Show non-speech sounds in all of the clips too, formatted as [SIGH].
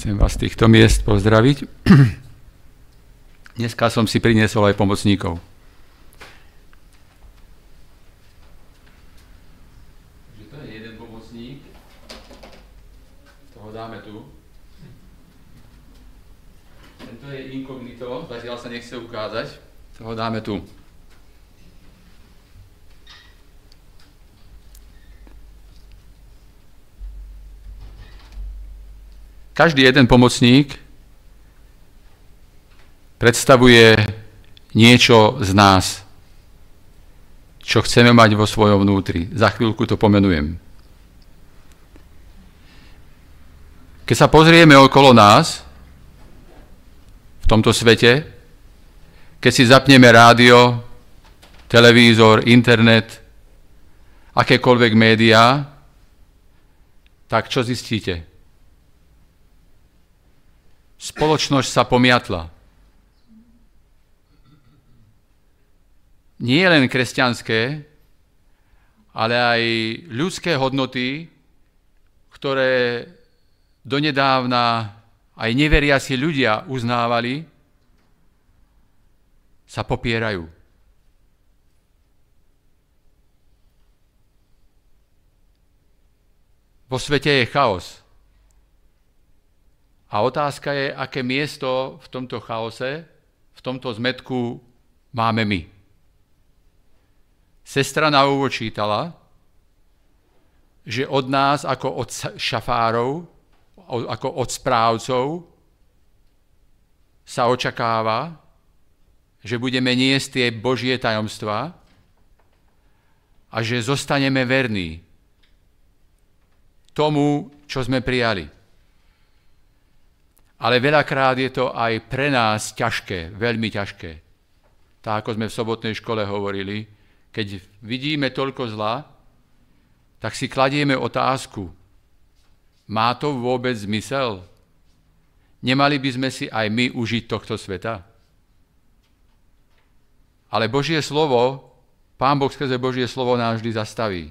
Chcem vás z týchto miest pozdraviť. [CLEARS THROAT] Dneska som si priniesol aj pomocníkov. to je jeden pomocník. Toho dáme tu. Tento je inkognito, zatiaľ sa nechce ukázať. Toho dáme tu. Každý jeden pomocník predstavuje niečo z nás, čo chceme mať vo svojom vnútri. Za chvíľku to pomenujem. Keď sa pozrieme okolo nás, v tomto svete, keď si zapneme rádio, televízor, internet, akékoľvek médiá, tak čo zistíte? Spoločnosť sa pomiatla. Nie len kresťanské, ale aj ľudské hodnoty, ktoré donedávna aj neveriaci ľudia uznávali, sa popierajú. Vo svete je chaos. A otázka je, aké miesto v tomto chaose, v tomto zmetku máme my. Sestra na úvod čítala, že od nás ako od šafárov, ako od správcov sa očakáva, že budeme niesť tie Božie tajomstvá a že zostaneme verní tomu, čo sme prijali. Ale veľakrát je to aj pre nás ťažké, veľmi ťažké. Tak ako sme v sobotnej škole hovorili, keď vidíme toľko zla, tak si kladieme otázku, má to vôbec zmysel? Nemali by sme si aj my užiť tohto sveta? Ale Božie slovo, Pán Boh skrze Božie slovo nás vždy zastaví.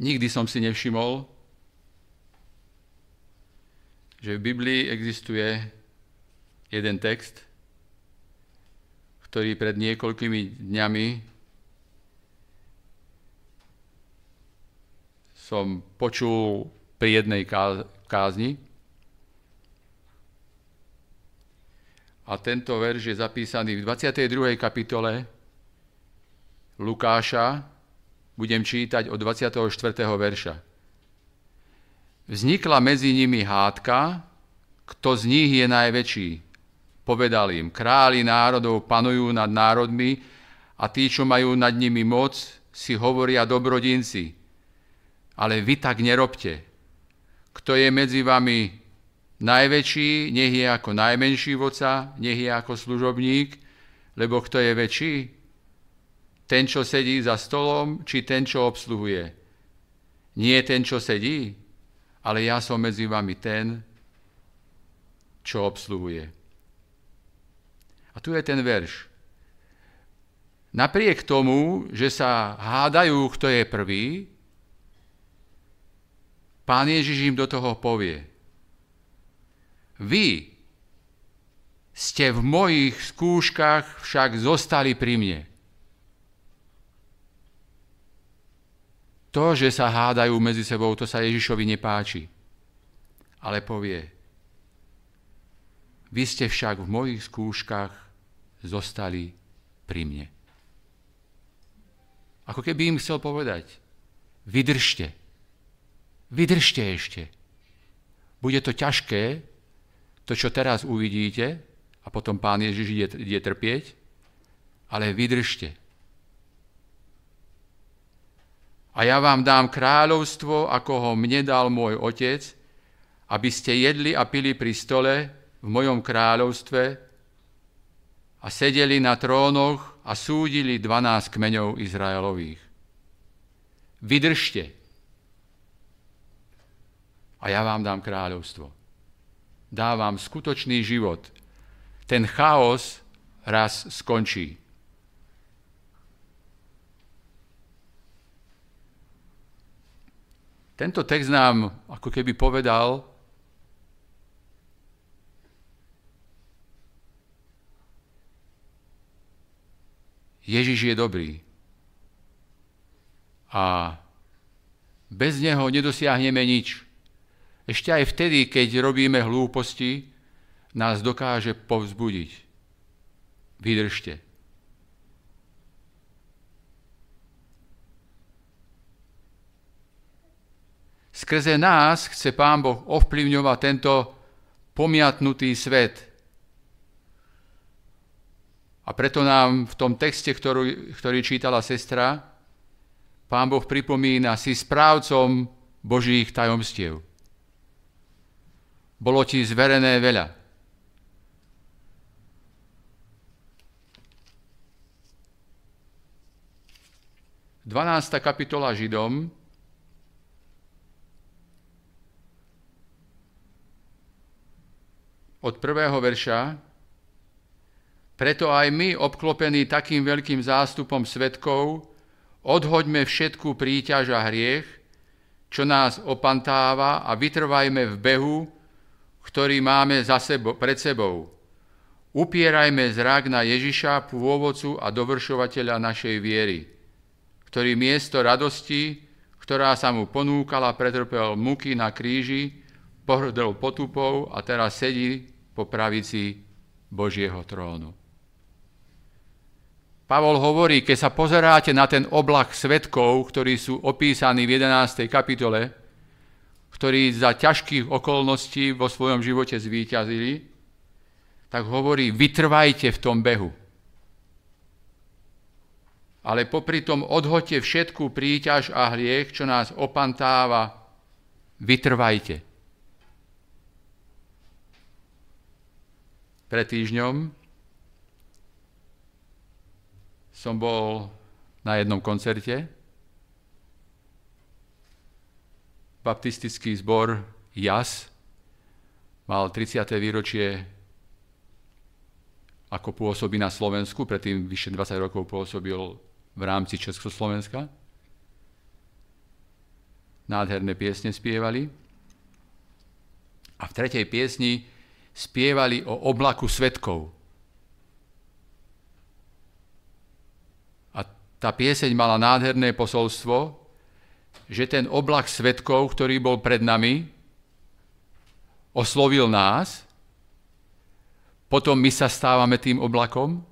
Nikdy som si nevšimol, že v Biblii existuje jeden text, ktorý pred niekoľkými dňami som počul pri jednej kázni. A tento verš je zapísaný v 22. kapitole Lukáša. Budem čítať od 24. verša. Vznikla medzi nimi hádka, kto z nich je najväčší. Povedal im, králi národov panujú nad národmi a tí, čo majú nad nimi moc, si hovoria dobrodinci. Ale vy tak nerobte. Kto je medzi vami najväčší, nech je ako najmenší voca, nech je ako služobník, lebo kto je väčší? Ten, čo sedí za stolom, či ten, čo obsluhuje? Nie ten, čo sedí? Ale ja som medzi vami ten, čo obsluhuje. A tu je ten verš. Napriek tomu, že sa hádajú, kto je prvý, pán Ježiš im do toho povie. Vy ste v mojich skúškach však zostali pri mne. To, že sa hádajú medzi sebou, to sa Ježišovi nepáči. Ale povie, vy ste však v mojich skúškach zostali pri mne. Ako keby im chcel povedať, vydržte, vydržte ešte. Bude to ťažké, to, čo teraz uvidíte, a potom pán Ježiš ide, ide trpieť, ale vydržte. A ja vám dám kráľovstvo, ako ho mne dal môj otec, aby ste jedli a pili pri stole v mojom kráľovstve a sedeli na trónoch a súdili 12 kmeňov Izraelových. Vydržte a ja vám dám kráľovstvo. Dávam skutočný život. Ten chaos raz skončí. Tento text nám ako keby povedal, Ježiš je dobrý. A bez neho nedosiahneme nič. Ešte aj vtedy, keď robíme hlúposti, nás dokáže povzbudiť. Vydržte. Skrze nás chce Pán Boh ovplyvňovať tento pomiatnutý svet. A preto nám v tom texte, ktorý, ktorý čítala sestra, Pán Boh pripomína si správcom Božích tajomstiev. Bolo ti zverené veľa. 12. kapitola Židom, od prvého verša, preto aj my, obklopení takým veľkým zástupom svetkov, odhoďme všetku príťaž a hriech, čo nás opantáva a vytrvajme v behu, ktorý máme za sebo, pred sebou. Upierajme zrak na Ježiša, pôvodcu a dovršovateľa našej viery ktorý miesto radosti, ktorá sa mu ponúkala, pretrpel muky na kríži, pohrdol potupou a teraz sedí po pravici Božieho trónu. Pavol hovorí, keď sa pozeráte na ten oblak svetkov, ktorí sú opísaní v 11. kapitole, ktorí za ťažkých okolností vo svojom živote zvíťazili, tak hovorí, vytrvajte v tom behu ale popri tom odhoďte všetku príťaž a hriech, čo nás opantáva, vytrvajte. Pred týždňom som bol na jednom koncerte. Baptistický zbor JAS mal 30. výročie ako pôsobí na Slovensku, predtým vyše 20 rokov pôsobil v rámci Československa. Nádherné piesne spievali. A v tretej piesni spievali o oblaku svetkov. A tá pieseň mala nádherné posolstvo, že ten oblak svetkov, ktorý bol pred nami, oslovil nás, potom my sa stávame tým oblakom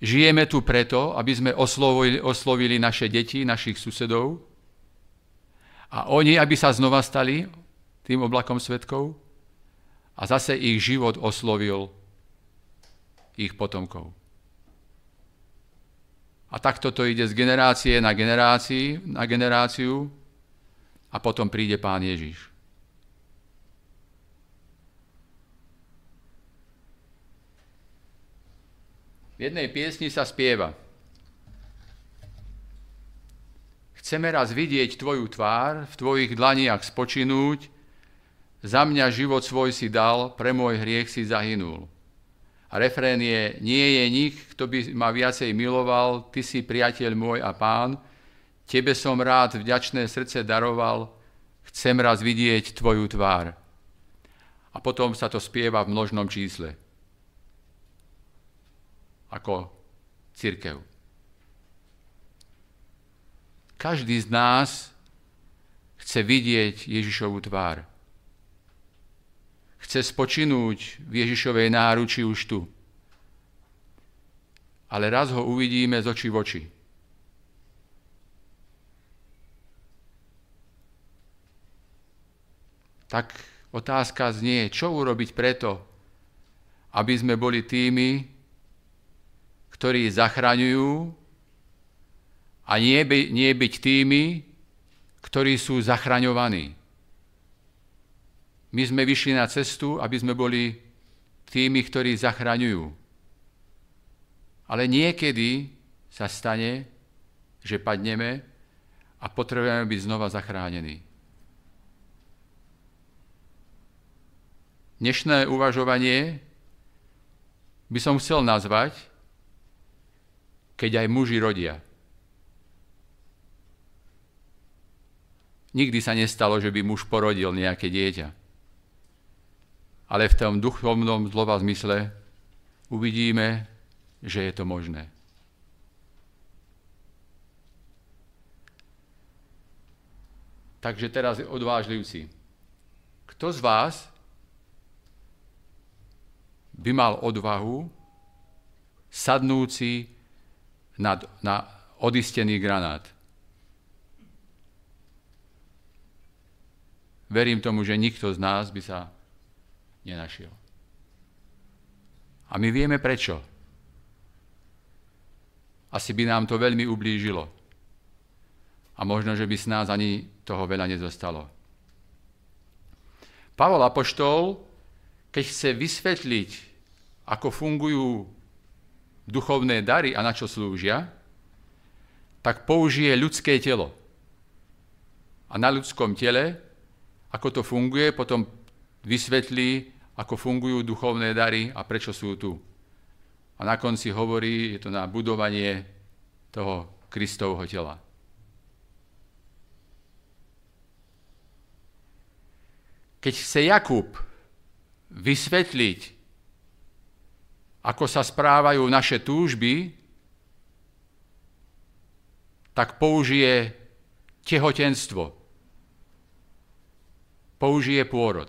Žijeme tu preto, aby sme oslovili, oslovili naše deti, našich susedov a oni, aby sa znova stali tým oblakom svetkov a zase ich život oslovil ich potomkov. A takto to ide z generácie na, generácii, na generáciu a potom príde Pán Ježiš. V jednej piesni sa spieva. Chceme raz vidieť Tvoju tvár, v Tvojich dlaniach spočinúť, za mňa život svoj si dal, pre môj hriech si zahynul. A refrén je, nie je nik, kto by ma viacej miloval, Ty si priateľ môj a pán, Tebe som rád vďačné srdce daroval, chcem raz vidieť Tvoju tvár. A potom sa to spieva v množnom čísle ako církev. Každý z nás chce vidieť Ježišovu tvár. Chce spočinúť v Ježišovej náruči už tu. Ale raz ho uvidíme z očí v oči. Tak otázka znie, čo urobiť preto, aby sme boli tými, ktorí zachraňujú a nie, by, nie byť tými, ktorí sú zachraňovaní. My sme vyšli na cestu, aby sme boli tými, ktorí zachraňujú. Ale niekedy sa stane, že padneme a potrebujeme byť znova zachránení. Dnešné uvažovanie by som chcel nazvať keď aj muži rodia. Nikdy sa nestalo, že by muž porodil nejaké dieťa. Ale v tom duchovnom slova zmysle uvidíme, že je to možné. Takže teraz odvážlivci. Kto z vás by mal odvahu sadnúci na, na odistený granát? Verím tomu, že nikto z nás by sa nenašiel. A my vieme prečo. Asi by nám to veľmi ublížilo. A možno, že by s nás ani toho veľa nezostalo. Pavol Apoštol, keď chce vysvetliť, ako fungujú duchovné dary a na čo slúžia, tak použije ľudské telo. A na ľudskom tele ako to funguje, potom vysvetlí, ako fungujú duchovné dary a prečo sú tu. A na konci hovorí, je to na budovanie toho Kristovho tela. Keď chce Jakub vysvetliť, ako sa správajú naše túžby, tak použije tehotenstvo použije pôrod.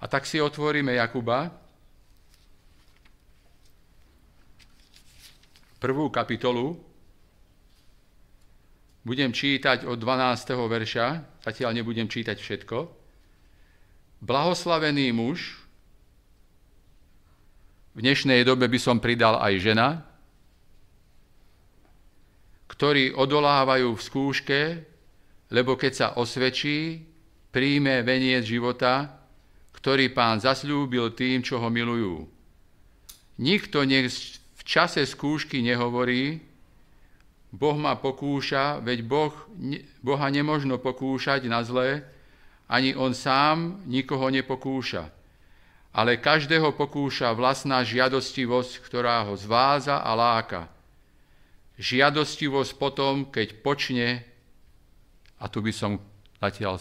A tak si otvoríme Jakuba, prvú kapitolu. Budem čítať od 12. verša, zatiaľ nebudem čítať všetko. Blahoslavený muž, v dnešnej dobe by som pridal aj žena, ktorí odolávajú v skúške, lebo keď sa osvedčí, príjme veniec života, ktorý pán zasľúbil tým, čo ho milujú. Nikto nech v čase skúšky nehovorí, Boh ma pokúša, veď boh, Boha nemožno pokúšať na zlé, ani on sám nikoho nepokúša. Ale každého pokúša vlastná žiadostivosť, ktorá ho zváza a láka žiadostivosť potom, keď počne, a tu by som zatiaľ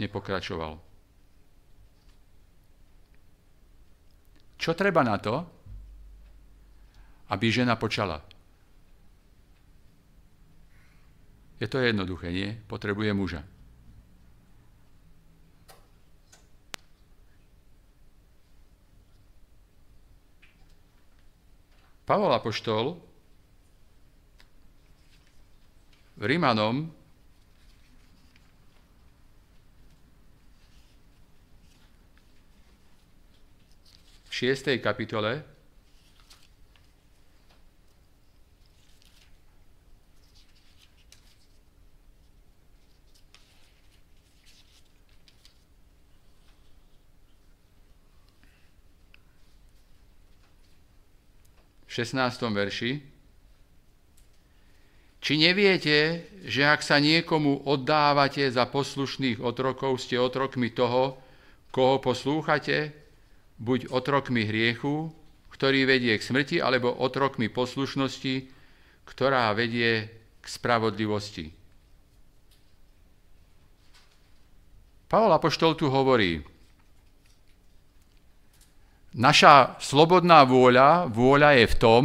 nepokračoval. Čo treba na to, aby žena počala? Je to jednoduché, nie? Potrebuje muža. Pavol Apoštol v Rímanom 6. kapitole 16. verši. Či neviete, že ak sa niekomu oddávate za poslušných otrokov, ste otrokmi toho, koho poslúchate, buď otrokmi hriechu, ktorý vedie k smrti, alebo otrokmi poslušnosti, ktorá vedie k spravodlivosti. Pavol Apoštol tu hovorí, Naša slobodná vôľa, vôľa je v tom,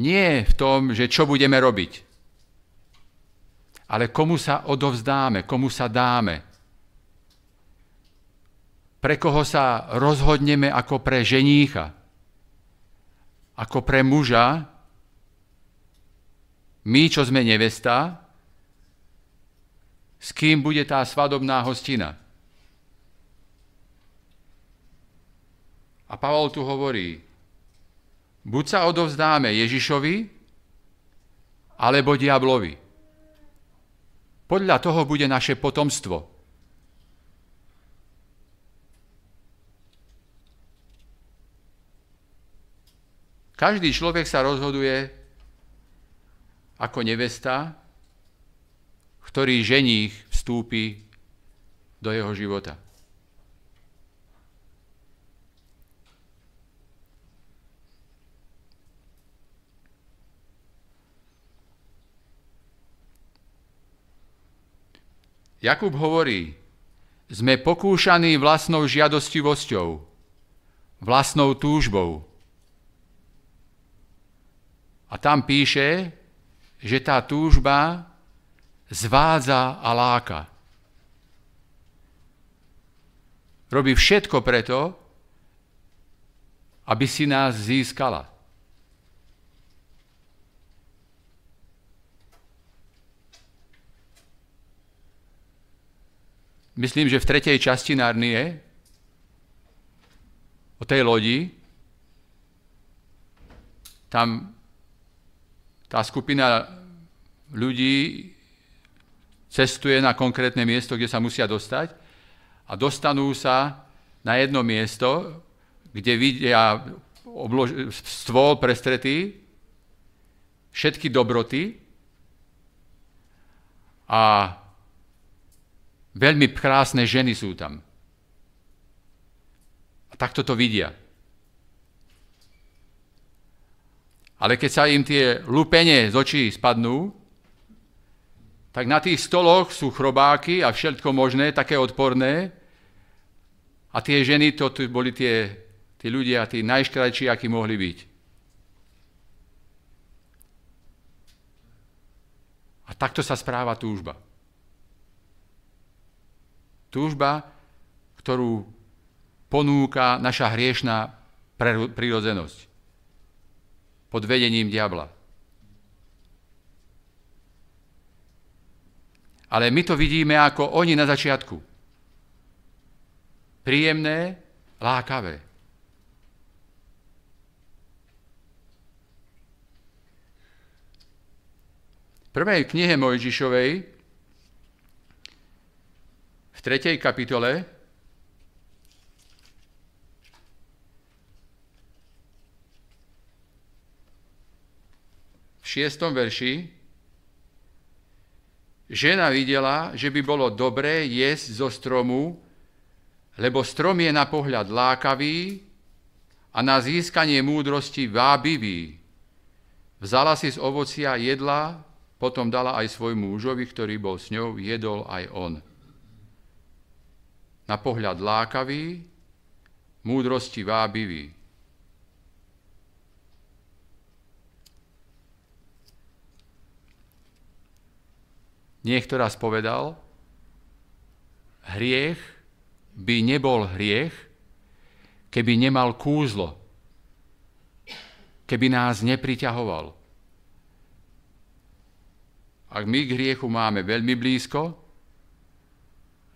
nie v tom, že čo budeme robiť, ale komu sa odovzdáme, komu sa dáme. Pre koho sa rozhodneme ako pre ženícha, ako pre muža, my, čo sme nevesta, s kým bude tá svadobná hostina. A Pavol tu hovorí, buď sa odovzdáme Ježišovi, alebo diablovi. Podľa toho bude naše potomstvo. Každý človek sa rozhoduje ako nevesta, ktorý ženích vstúpi do jeho života. Jakub hovorí, sme pokúšaní vlastnou žiadostivosťou, vlastnou túžbou, a tam píše, že tá túžba zvádza a láka. Robí všetko preto, aby si nás získala. Myslím, že v tretej časti Narnie o tej lodi tam tá skupina ľudí cestuje na konkrétne miesto, kde sa musia dostať a dostanú sa na jedno miesto, kde vidia oblož- stôl prestretý, všetky dobroty a veľmi krásne ženy sú tam. A takto to vidia. Ale keď sa im tie lupenie z očí spadnú, tak na tých stoloch sú chrobáky a všetko možné, také odporné. A tie ženy, to boli tie, tí ľudia, tí najškrajší, akí mohli byť. A takto sa správa túžba. Túžba, ktorú ponúka naša hriešná prirodzenosť pod vedením diabla. Ale my to vidíme ako oni na začiatku. Príjemné, lákavé. V prvej knihe Mojžišovej, v tretej kapitole, šiestom verši, žena videla, že by bolo dobré jesť zo stromu, lebo strom je na pohľad lákavý a na získanie múdrosti vábivý. Vzala si z ovocia jedla, potom dala aj svojmu mužovi, ktorý bol s ňou, jedol aj on. Na pohľad lákavý, múdrosti vábivý. Niekto raz povedal, hriech by nebol hriech, keby nemal kúzlo, keby nás nepriťahoval. Ak my k hriechu máme veľmi blízko,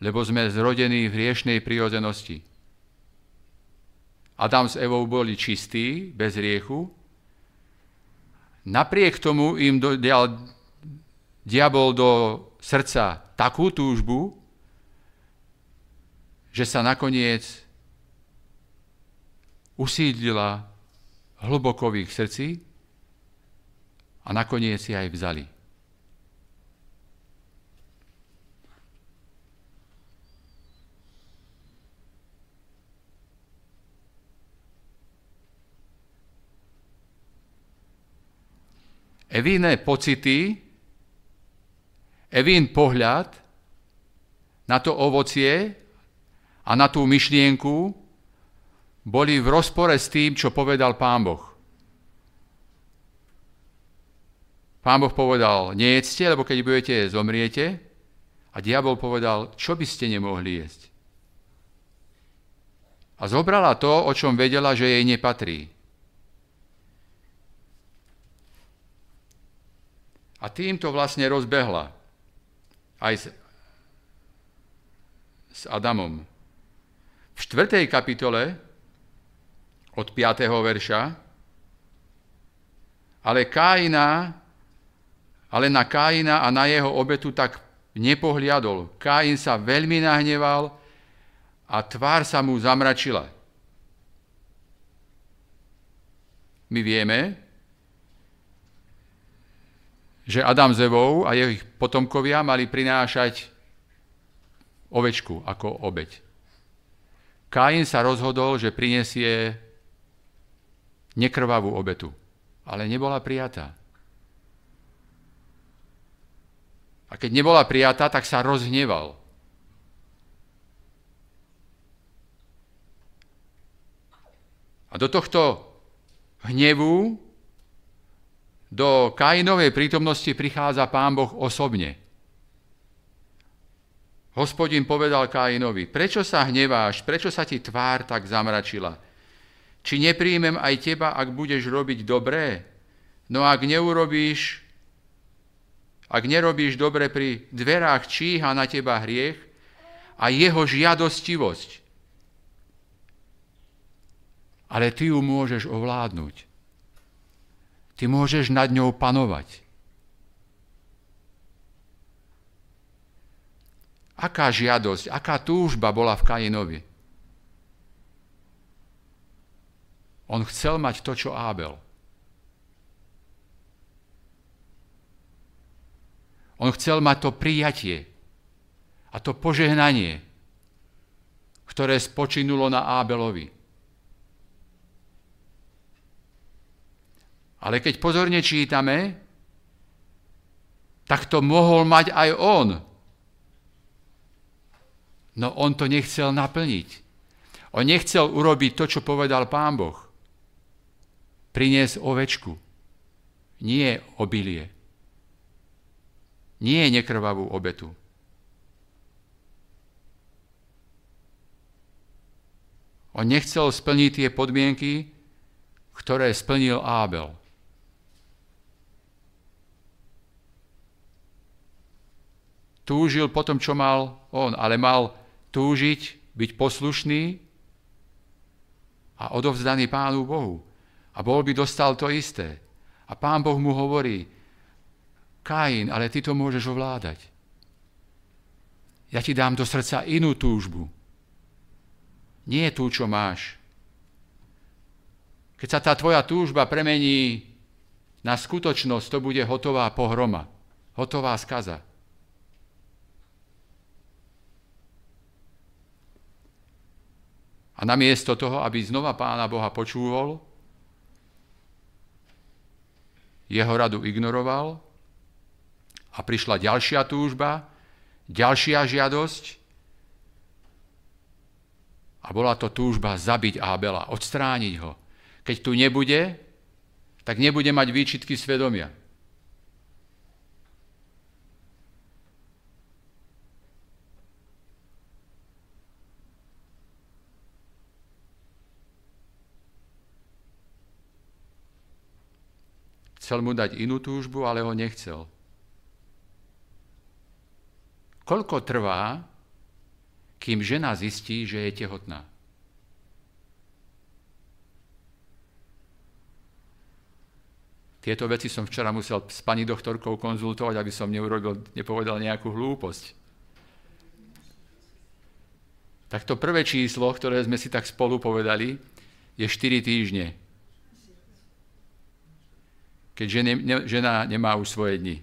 lebo sme zrodení v hriešnej prírodzenosti. Adam s Evou boli čistí, bez hriechu, napriek tomu im dal diabol do srdca takú túžbu, že sa nakoniec usídlila hlboko v ich srdci a nakoniec si aj vzali. Evíne pocity Evín pohľad na to ovocie a na tú myšlienku boli v rozpore s tým, čo povedal pán Boh. Pán Boh povedal, nejedzte, lebo keď budete zomriete. A diabol povedal, čo by ste nemohli jesť. A zobrala to, o čom vedela, že jej nepatrí. A týmto vlastne rozbehla aj s, s Adamom. V 4. kapitole od 5. verša ale Káina, ale na Káina a na jeho obetu tak nepohliadol. Káin sa veľmi nahneval a tvár sa mu zamračila. My vieme, že Adam s Evou a jeho potomkovia mali prinášať ovečku ako obeď. Kain sa rozhodol, že prinesie nekrvavú obetu, ale nebola prijatá. A keď nebola prijatá, tak sa rozhneval. A do tohto hnevu, do Kainovej prítomnosti prichádza pán Boh osobne. Hospodin povedal Kainovi, prečo sa hneváš, prečo sa ti tvár tak zamračila? Či nepríjmem aj teba, ak budeš robiť dobré? No ak neurobíš, ak nerobíš dobre pri dverách, číha na teba hriech a jeho žiadostivosť. Ale ty ju môžeš ovládnuť. Ty môžeš nad ňou panovať. Aká žiadosť, aká túžba bola v Kainovi? On chcel mať to, čo Ábel. On chcel mať to prijatie a to požehnanie, ktoré spočinulo na Ábelovi. Ale keď pozorne čítame, tak to mohol mať aj on. No on to nechcel naplniť. On nechcel urobiť to, čo povedal pán Boh. Priniesť ovečku, nie obilie nie nekrvavú obetu. On nechcel splniť tie podmienky, ktoré splnil Ábel. Túžil po tom, čo mal on, ale mal túžiť, byť poslušný a odovzdaný Pánu Bohu. A bol by dostal to isté. A Pán Boh mu hovorí, Kain, ale ty to môžeš ovládať. Ja ti dám do srdca inú túžbu. Nie tú, čo máš. Keď sa tá tvoja túžba premení na skutočnosť, to bude hotová pohroma, hotová skaza. A namiesto toho, aby znova pána Boha počúval, jeho radu ignoroval, a prišla ďalšia túžba, ďalšia žiadosť a bola to túžba zabiť Ábela, odstrániť ho. Keď tu nebude, tak nebude mať výčitky svedomia. Chcel mu dať inú túžbu, ale ho nechcel. Koľko trvá, kým žena zistí, že je tehotná? Tieto veci som včera musel s pani doktorkou konzultovať, aby som neurobil, nepovedal nejakú hlúposť. Tak to prvé číslo, ktoré sme si tak spolu povedali, je 4 týždne. Keď žena nemá už svoje dni.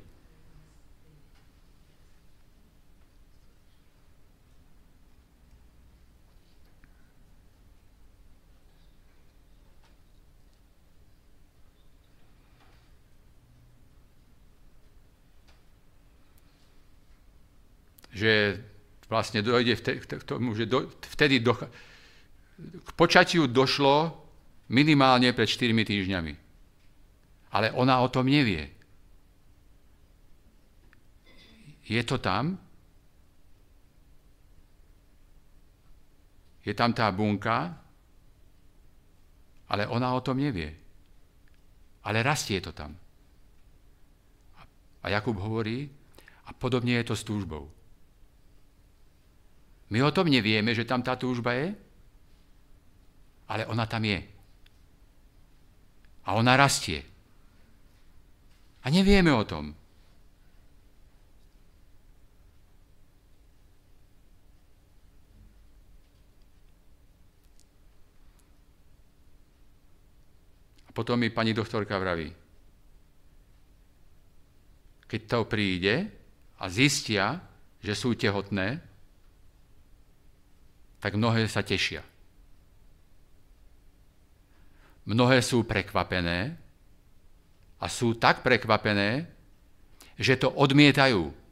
že vlastne dojde k tomu, že do, vtedy do, k počatiu došlo minimálne pred 4 týždňami. Ale ona o tom nevie. Je to tam? Je tam tá bunka, ale ona o tom nevie. Ale rastie to tam. A Jakub hovorí, a podobne je to s túžbou. My o tom nevieme, že tam tá túžba je, ale ona tam je. A ona rastie. A nevieme o tom. A potom mi pani doktorka vraví, keď to príde a zistia, že sú tehotné, tak mnohé sa tešia. Mnohé sú prekvapené a sú tak prekvapené, že to odmietajú.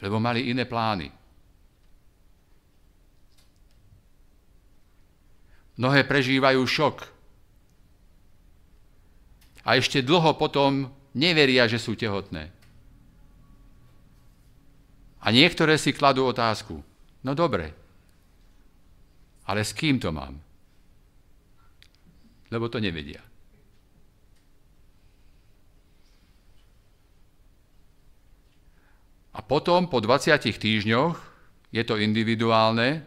lebo mali iné plány. Mnohé prežívajú šok. A ešte dlho potom neveria, že sú tehotné. A niektoré si kladú otázku. No dobre, ale s kým to mám? Lebo to nevedia. A potom, po 20 týždňoch, je to individuálne,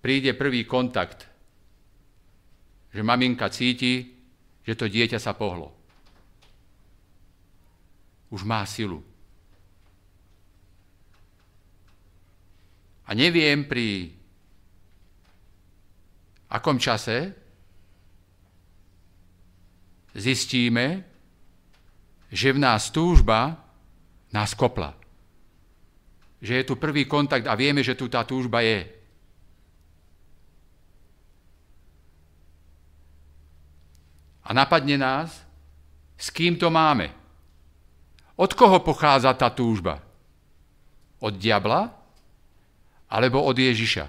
príde prvý kontakt, že maminka cíti, že to dieťa sa pohlo. Už má silu. A neviem pri akom čase zistíme, že v nás túžba nás kopla že je tu prvý kontakt a vieme, že tu tá túžba je. A napadne nás, s kým to máme. Od koho pochádza tá túžba? Od diabla? Alebo od Ježiša?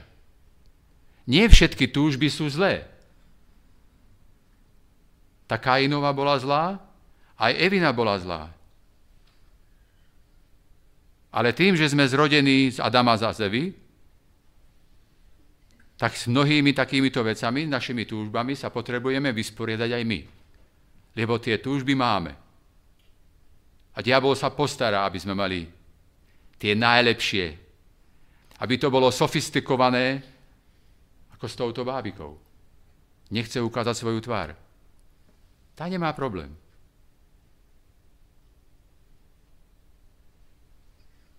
Nie všetky túžby sú zlé. Tá Kainová bola zlá, aj Evina bola zlá. Ale tým, že sme zrodení z Adama za Zevy, tak s mnohými takýmito vecami, našimi túžbami sa potrebujeme vysporiadať aj my. Lebo tie túžby máme. A diabol sa postará, aby sme mali tie najlepšie. Aby to bolo sofistikované, ako s touto bábikou. Nechce ukázať svoju tvár. Tá nemá problém.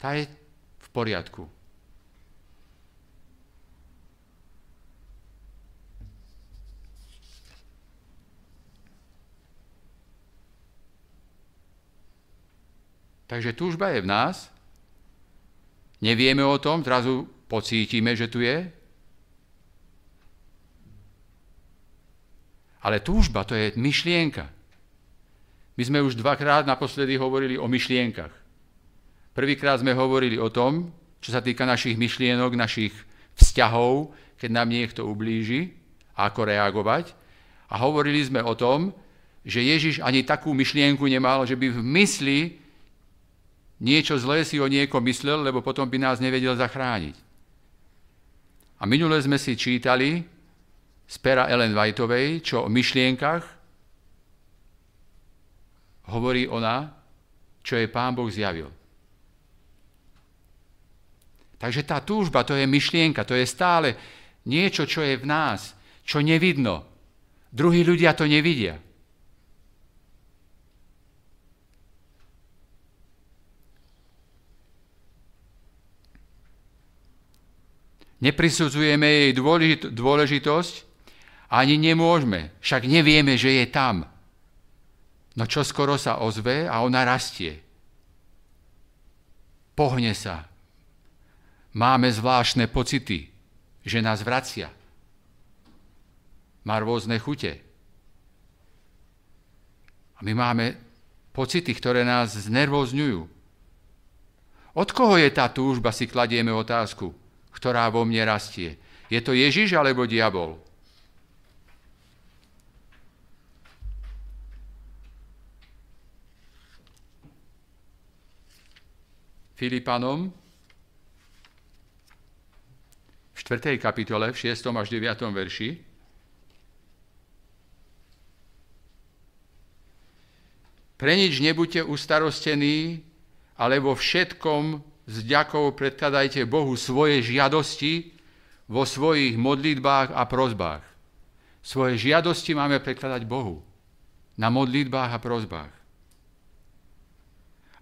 Tá je v poriadku. Takže túžba je v nás, nevieme o tom, zrazu pocítime, že tu je. Ale túžba to je myšlienka. My sme už dvakrát naposledy hovorili o myšlienkach. Prvýkrát sme hovorili o tom, čo sa týka našich myšlienok, našich vzťahov, keď nám niekto ublíži, ako reagovať. A hovorili sme o tom, že Ježiš ani takú myšlienku nemal, že by v mysli niečo zlé si o niekom myslel, lebo potom by nás nevedel zachrániť. A minule sme si čítali z pera Ellen Whiteovej, čo o myšlienkach hovorí ona, čo je Pán Boh zjavil. Takže tá túžba, to je myšlienka, to je stále niečo, čo je v nás, čo nevidno. Druhí ľudia to nevidia. Neprisudzujeme jej dôležitosť, ani nemôžeme, však nevieme, že je tam. No čo skoro sa ozve a ona rastie. Pohne sa, Máme zvláštne pocity, že nás vracia. Má rôzne chute. A my máme pocity, ktoré nás znervozňujú. Od koho je tá túžba, si kladieme otázku, ktorá vo mne rastie. Je to Ježiš alebo diabol? Filipanom 4. kapitole v 6. až 9. verši. Pre nič nebuďte ustarostení, ale vo všetkom s ďakou predkladajte Bohu svoje žiadosti vo svojich modlitbách a prozbách. Svoje žiadosti máme predkladať Bohu na modlitbách a prozbách.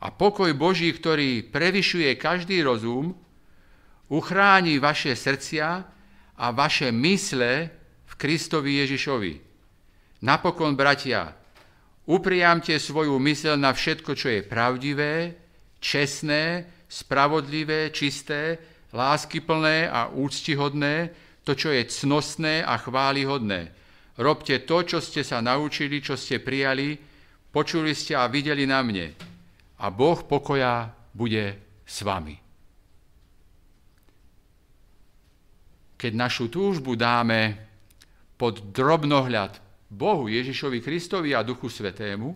A pokoj Boží, ktorý prevyšuje každý rozum, uchráni vaše srdcia a vaše mysle v Kristovi Ježišovi. Napokon, bratia, upriamte svoju mysel na všetko, čo je pravdivé, čestné, spravodlivé, čisté, láskyplné a úctihodné, to, čo je cnostné a chválihodné. Robte to, čo ste sa naučili, čo ste prijali, počuli ste a videli na mne. A Boh pokoja bude s vami. Keď našu túžbu dáme pod drobnohľad Bohu, Ježišovi Kristovi a Duchu Svetému,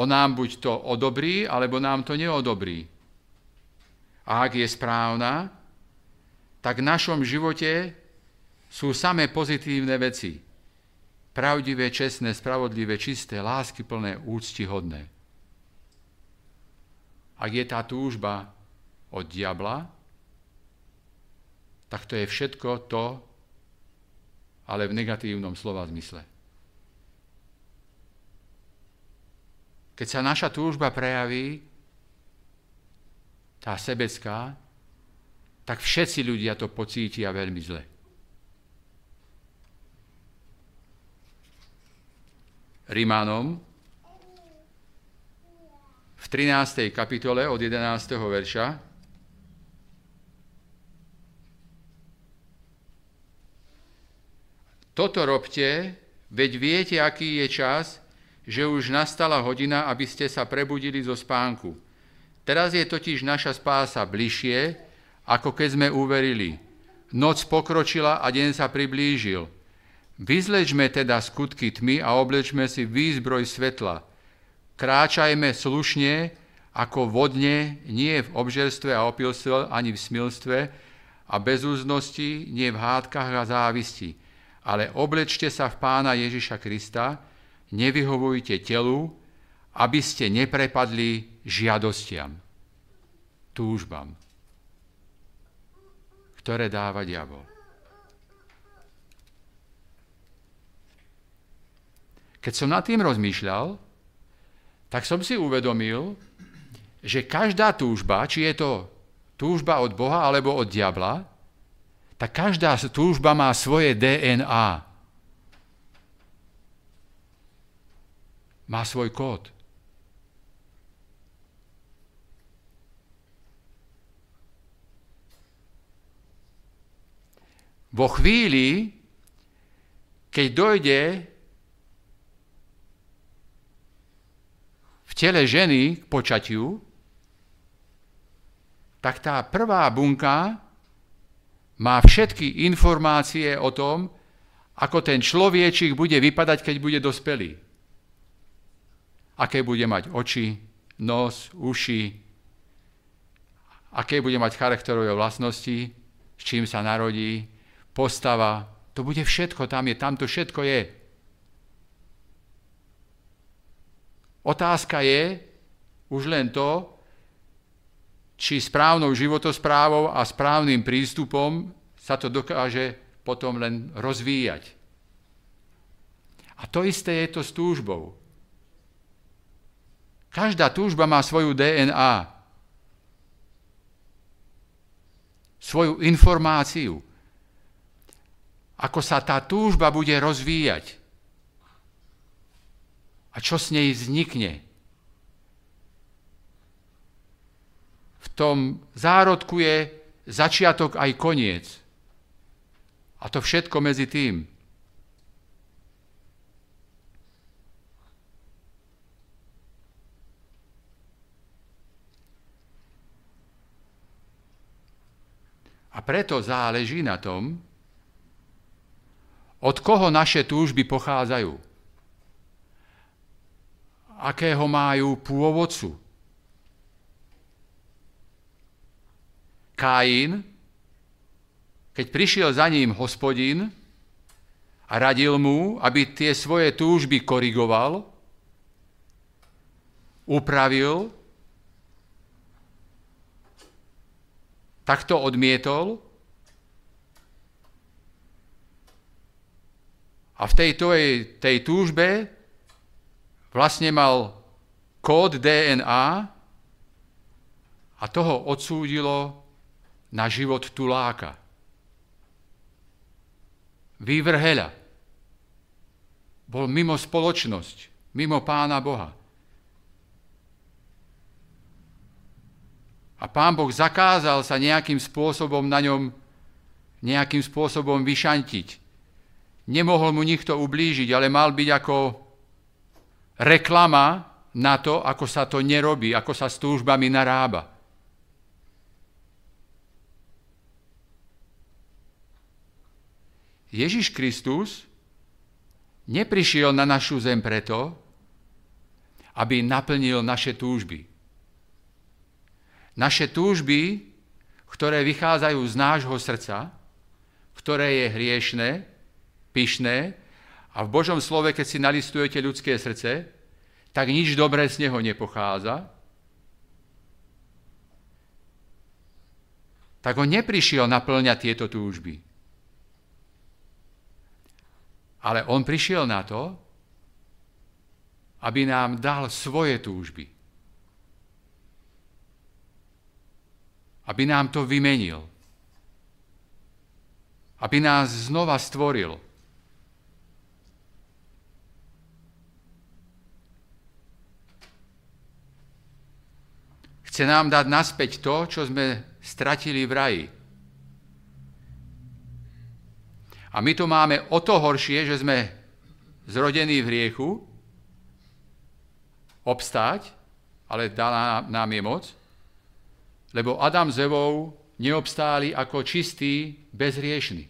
on nám buď to odobrí, alebo nám to neodobrí. A ak je správna, tak v našom živote sú samé pozitívne veci. Pravdivé, čestné, spravodlivé, čisté, láskyplné, úctihodné. Ak je tá túžba od diabla, tak to je všetko to, ale v negatívnom slova zmysle. Keď sa naša túžba prejaví, tá sebecká, tak všetci ľudia to pocítia veľmi zle. Rimánom v 13. kapitole od 11. verša Toto robte, veď viete, aký je čas, že už nastala hodina, aby ste sa prebudili zo spánku. Teraz je totiž naša spása bližšie, ako keď sme uverili. Noc pokročila a deň sa priblížil. Vyzlečme teda skutky tmy a oblečme si výzbroj svetla. Kráčajme slušne, ako vodne, nie v obžerstve a opilstve, ani v smilstve a bezúznosti, nie v hádkach a závisti ale oblečte sa v pána Ježiša Krista, nevyhovujte telu, aby ste neprepadli žiadostiam, túžbam, ktoré dáva diabol. Keď som nad tým rozmýšľal, tak som si uvedomil, že každá túžba, či je to túžba od Boha alebo od diabla, tak každá túžba má svoje DNA. Má svoj kód. Vo chvíli, keď dojde v tele ženy k počatiu, tak tá prvá bunka má všetky informácie o tom, ako ten človečik bude vypadať, keď bude dospelý. Aké bude mať oči, nos, uši, aké bude mať charakterové vlastnosti, s čím sa narodí, postava. To bude všetko, tam je, tam to všetko je. Otázka je už len to, či správnou životosprávou a správnym prístupom sa to dokáže potom len rozvíjať. A to isté je to s túžbou. Každá túžba má svoju DNA, svoju informáciu, ako sa tá túžba bude rozvíjať a čo s nej vznikne. Tom zárodku je začiatok aj koniec. A to všetko medzi tým. A preto záleží na tom, od koho naše túžby pochádzajú, akého majú pôvodcu. Kain, keď prišiel za ním hospodin a radil mu, aby tie svoje túžby korigoval, upravil, tak to odmietol a v tej, tej, tej túžbe vlastne mal kód DNA a toho odsúdilo na život tuláka. Vývrheľa. Bol mimo spoločnosť, mimo Pána Boha. A Pán Boh zakázal sa nejakým spôsobom na ňom nejakým spôsobom vyšantiť. Nemohol mu nikto ublížiť, ale mal byť ako reklama na to, ako sa to nerobí, ako sa s túžbami narába. Ježiš Kristus neprišiel na našu zem preto, aby naplnil naše túžby. Naše túžby, ktoré vychádzajú z nášho srdca, ktoré je hriešné, pyšné a v Božom slove, keď si nalistujete ľudské srdce, tak nič dobré z neho nepochádza, tak on neprišiel naplňať tieto túžby. Ale on prišiel na to, aby nám dal svoje túžby. Aby nám to vymenil. Aby nás znova stvoril. Chce nám dať naspäť to, čo sme stratili v raji. A my to máme o to horšie, že sme zrodení v hriechu, obstáť, ale dá nám je moc, lebo Adam s Evou neobstáli ako čistý, bezriešný.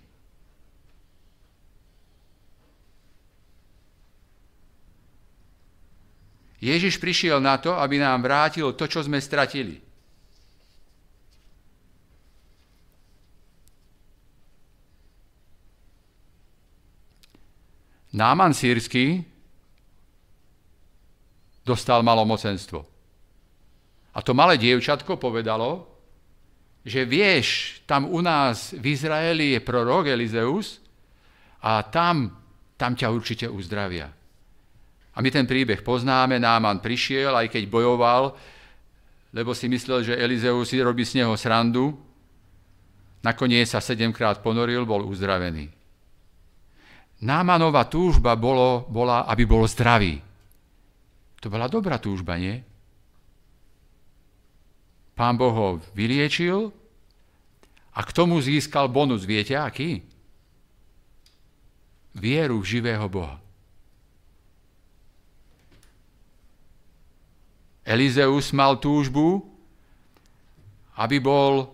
Ježiš prišiel na to, aby nám vrátil to, čo sme stratili. Náman sírsky dostal malomocenstvo. A to malé dievčatko povedalo, že vieš, tam u nás v Izraeli je prorok Elizeus a tam, tam ťa určite uzdravia. A my ten príbeh poznáme, Náman prišiel, aj keď bojoval, lebo si myslel, že Elizeus si robí z neho srandu. Nakoniec sa sedemkrát ponoril, bol uzdravený. Námanova túžba bolo, bola, aby bol zdravý. To bola dobrá túžba, nie? Pán Boh ho vyliečil a k tomu získal bonus. Viete aký? Vieru v živého Boha. Elizeus mal túžbu, aby bol,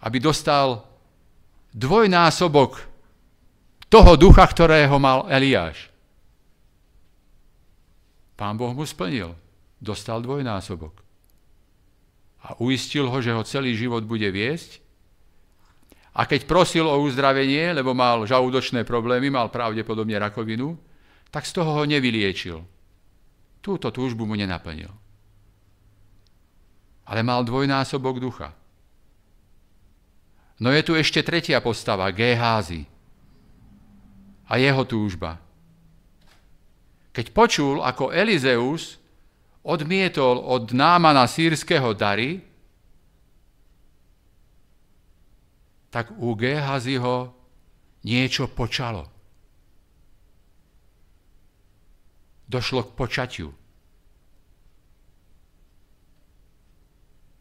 aby dostal dvojnásobok toho ducha, ktorého mal Eliáš. Pán Boh mu splnil. Dostal dvojnásobok. A uistil ho, že ho celý život bude viesť. A keď prosil o uzdravenie, lebo mal žalúdočné problémy, mal pravdepodobne rakovinu, tak z toho ho nevyliečil. Túto túžbu mu nenaplnil. Ale mal dvojnásobok ducha. No je tu ešte tretia postava, Géházy. A jeho túžba. Keď počul, ako Elizeus odmietol od Námana sírskeho dary, tak u Gehaziho niečo počalo. Došlo k počatiu.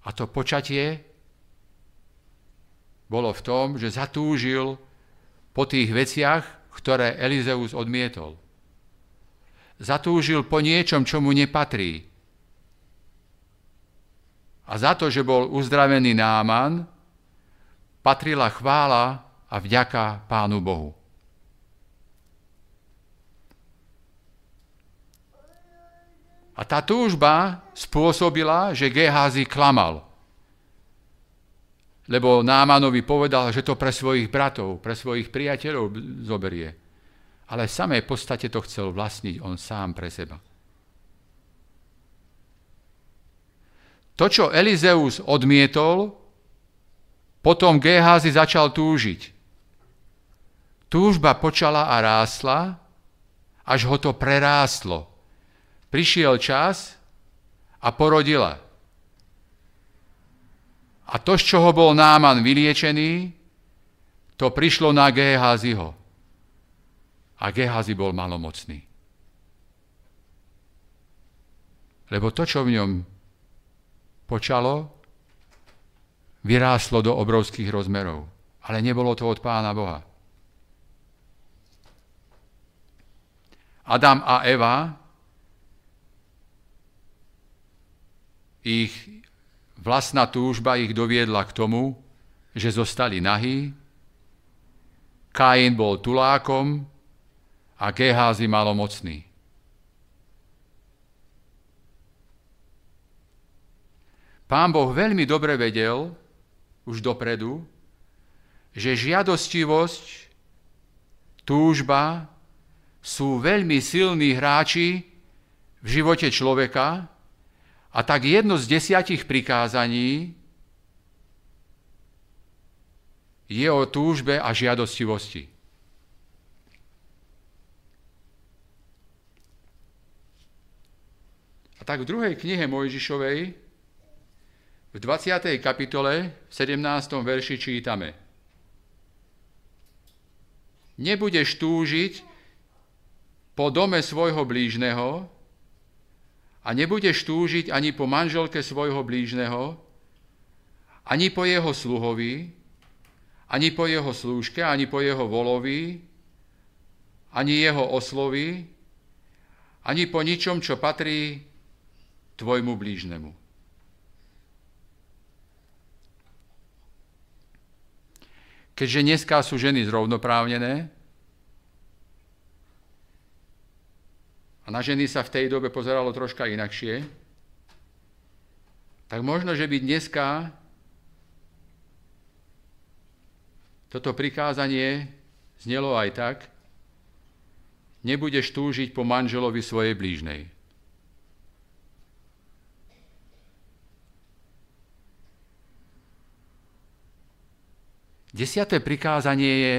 A to počatie bolo v tom, že zatúžil po tých veciach, ktoré Elizeus odmietol zatúžil po niečom, čo mu nepatrí. A za to, že bol uzdravený Náman, patrila chvála a vďaka Pánu Bohu. A tá túžba spôsobila, že Geházy klamal. Lebo Námanovi povedal, že to pre svojich bratov, pre svojich priateľov zoberie ale v samej podstate to chcel vlastniť on sám pre seba. To, čo Elizeus odmietol, potom Geházy začal túžiť. Túžba počala a rástla, až ho to prerástlo. Prišiel čas a porodila. A to, z čoho bol Náman vyliečený, to prišlo na Geházyho a Gehazi bol malomocný. Lebo to, čo v ňom počalo, vyrástlo do obrovských rozmerov. Ale nebolo to od Pána Boha. Adam a Eva, ich vlastná túžba ich doviedla k tomu, že zostali nahí Kain bol tulákom a Geházy malomocný. Pán Boh veľmi dobre vedel, už dopredu, že žiadostivosť, túžba sú veľmi silní hráči v živote človeka a tak jedno z desiatich prikázaní je o túžbe a žiadostivosti. A tak v druhej knihe Mojžišovej, v 20. kapitole, v 17. verši čítame Nebudeš túžiť po dome svojho blížneho a nebudeš túžiť ani po manželke svojho blížneho, ani po jeho sluhovi, ani po jeho slúžke, ani po jeho volovi, ani jeho oslovi, ani po ničom, čo patrí tvojmu blížnemu. Keďže dneska sú ženy zrovnoprávnené, a na ženy sa v tej dobe pozeralo troška inakšie, tak možno, že by dneska Toto prikázanie znelo aj tak, nebudeš túžiť po manželovi svojej blížnej. Desiaté prikázanie je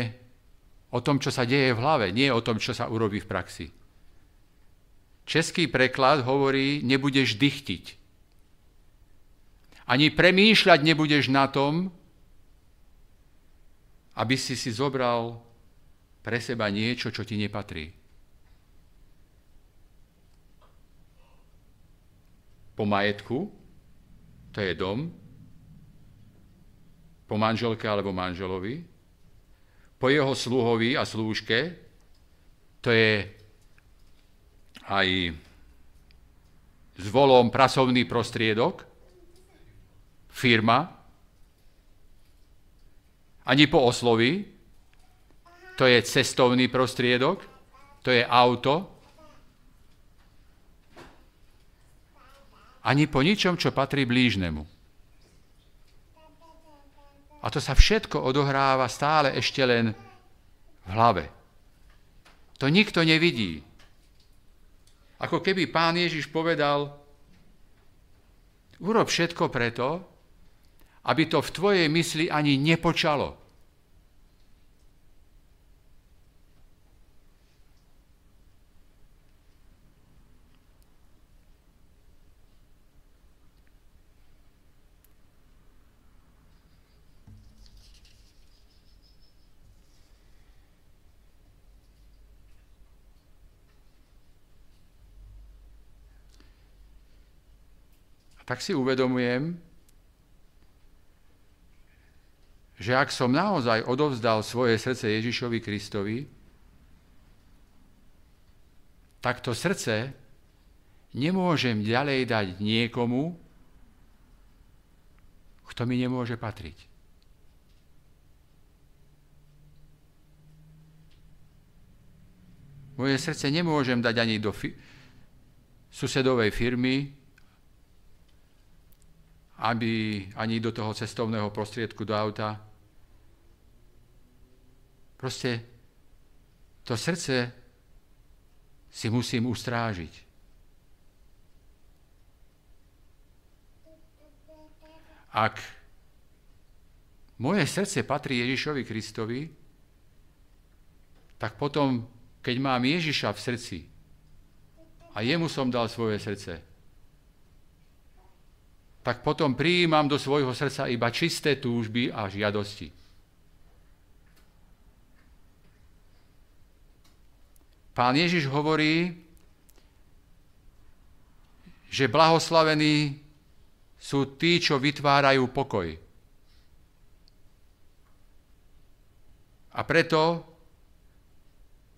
o tom, čo sa deje v hlave, nie o tom, čo sa urobí v praxi. Český preklad hovorí, nebudeš dychtiť. Ani premýšľať nebudeš na tom, aby si si zobral pre seba niečo, čo ti nepatrí. Po majetku, to je dom, po manželke alebo manželovi, po jeho sluhovi a slúžke, to je aj s volom pracovný prostriedok, firma, ani po oslovi, to je cestovný prostriedok, to je auto, ani po ničom, čo patrí blížnemu. A to sa všetko odohráva stále ešte len v hlave. To nikto nevidí. Ako keby pán Ježiš povedal, urob všetko preto, aby to v tvojej mysli ani nepočalo. Tak si uvedomujem, že ak som naozaj odovzdal svoje srdce Ježišovi Kristovi, tak to srdce nemôžem ďalej dať niekomu, kto mi nemôže patriť. Moje srdce nemôžem dať ani do fi- susedovej firmy, aby ani do toho cestovného prostriedku do auta, Proste to srdce si musím ustrážiť. Ak moje srdce patrí Ježišovi Kristovi, tak potom, keď mám Ježiša v srdci a jemu som dal svoje srdce, tak potom prijímam do svojho srdca iba čisté túžby a žiadosti. Pán Ježiš hovorí, že blahoslavení sú tí, čo vytvárajú pokoj. A preto,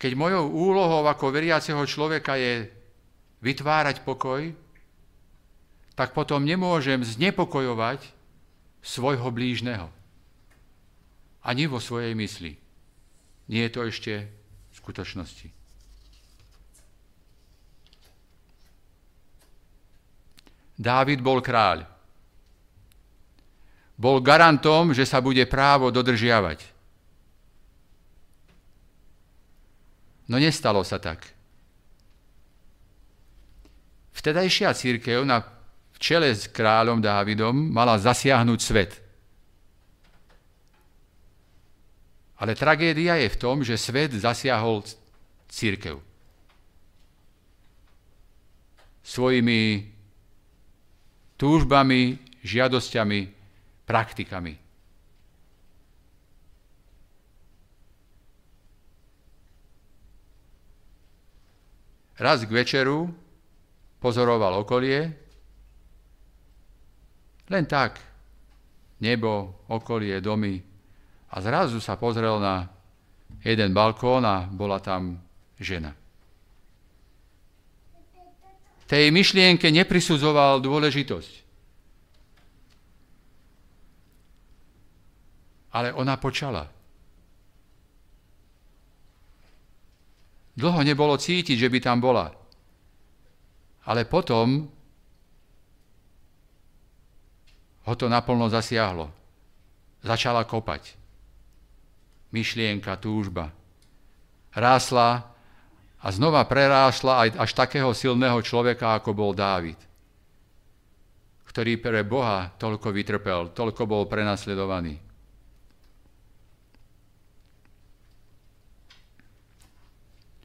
keď mojou úlohou ako veriaceho človeka je vytvárať pokoj, tak potom nemôžem znepokojovať svojho blížneho. Ani vo svojej mysli. nie je to ešte v skutočnosti. Dávid bol kráľ. Bol garantom, že sa bude právo dodržiavať. No nestalo sa tak. Vtedajšia církev na čele s kráľom Dávidom mala zasiahnuť svet. Ale tragédia je v tom, že svet zasiahol církev. Svojimi túžbami, žiadosťami, praktikami. Raz k večeru pozoroval okolie, len tak, nebo, okolie, domy. A zrazu sa pozrel na jeden balkón a bola tam žena. Tej myšlienke neprisudzoval dôležitosť. Ale ona počala. Dlho nebolo cítiť, že by tam bola. Ale potom ho to naplno zasiahlo. Začala kopať. Myšlienka, túžba. Rásla a znova prerášla aj až takého silného človeka, ako bol Dávid, ktorý pre Boha toľko vytrpel, toľko bol prenasledovaný.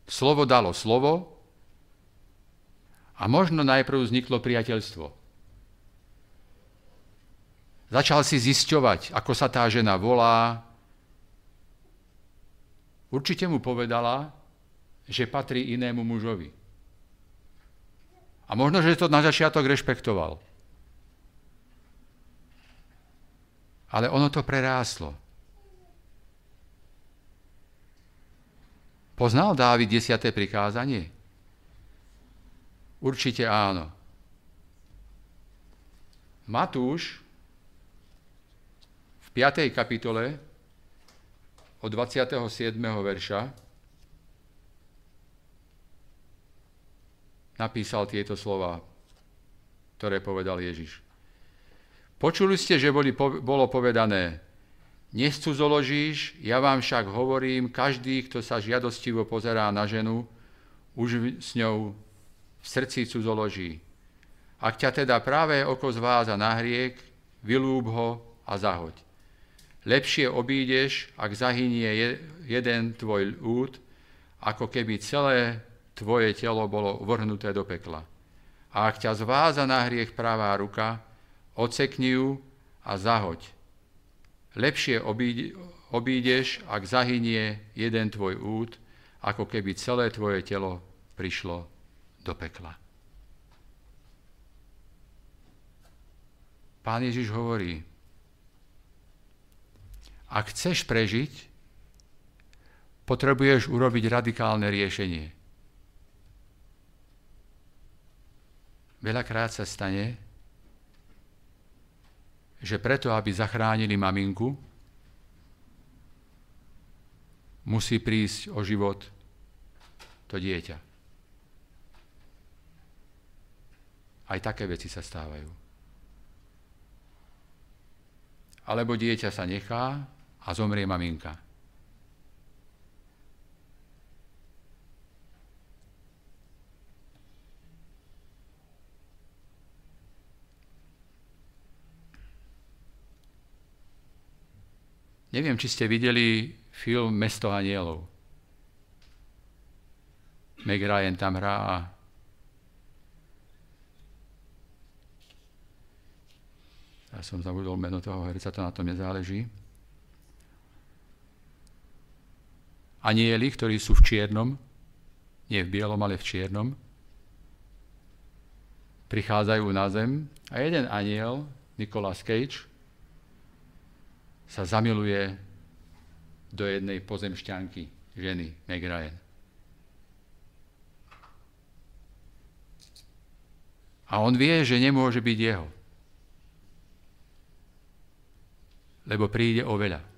Slovo dalo slovo a možno najprv vzniklo priateľstvo. Začal si zisťovať, ako sa tá žena volá. Určite mu povedala, že patrí inému mužovi. A možno, že to na začiatok rešpektoval. Ale ono to preráslo. Poznal Dávid desiaté prikázanie? Určite áno. Matúš 5. kapitole od 27. verša napísal tieto slova, ktoré povedal Ježiš. Počuli ste, že boli, bolo povedané, nescudzoložíš, ja vám však hovorím, každý, kto sa žiadostivo pozerá na ženu, už s ňou v srdci cudzoloží. Ak ťa teda práve oko zváza na hriek, vylúb ho a zahoď. Lepšie obídeš, ak zahynie jeden tvoj úd, ako keby celé tvoje telo bolo vrhnuté do pekla. A ak ťa zváza na hriech pravá ruka, odsekni ju a zahoď. Lepšie obídeš, ak zahynie jeden tvoj úd, ako keby celé tvoje telo prišlo do pekla. Pán Ježiš hovorí, ak chceš prežiť, potrebuješ urobiť radikálne riešenie. Veľakrát sa stane, že preto, aby zachránili maminku, musí prísť o život to dieťa. Aj také veci sa stávajú. Alebo dieťa sa nechá a zomrie maminka. Neviem, či ste videli film Mesto anielov. Meg Ryan tam hrá a ja som zabudol meno toho herca, to na tom nezáleží. Anieli, ktorí sú v čiernom, nie v bielom, ale v čiernom, prichádzajú na zem a jeden aniel, Nicolas Cage, sa zamiluje do jednej pozemšťanky, ženy Meg Ryan. A on vie, že nemôže byť jeho. Lebo príde o veľa. Keď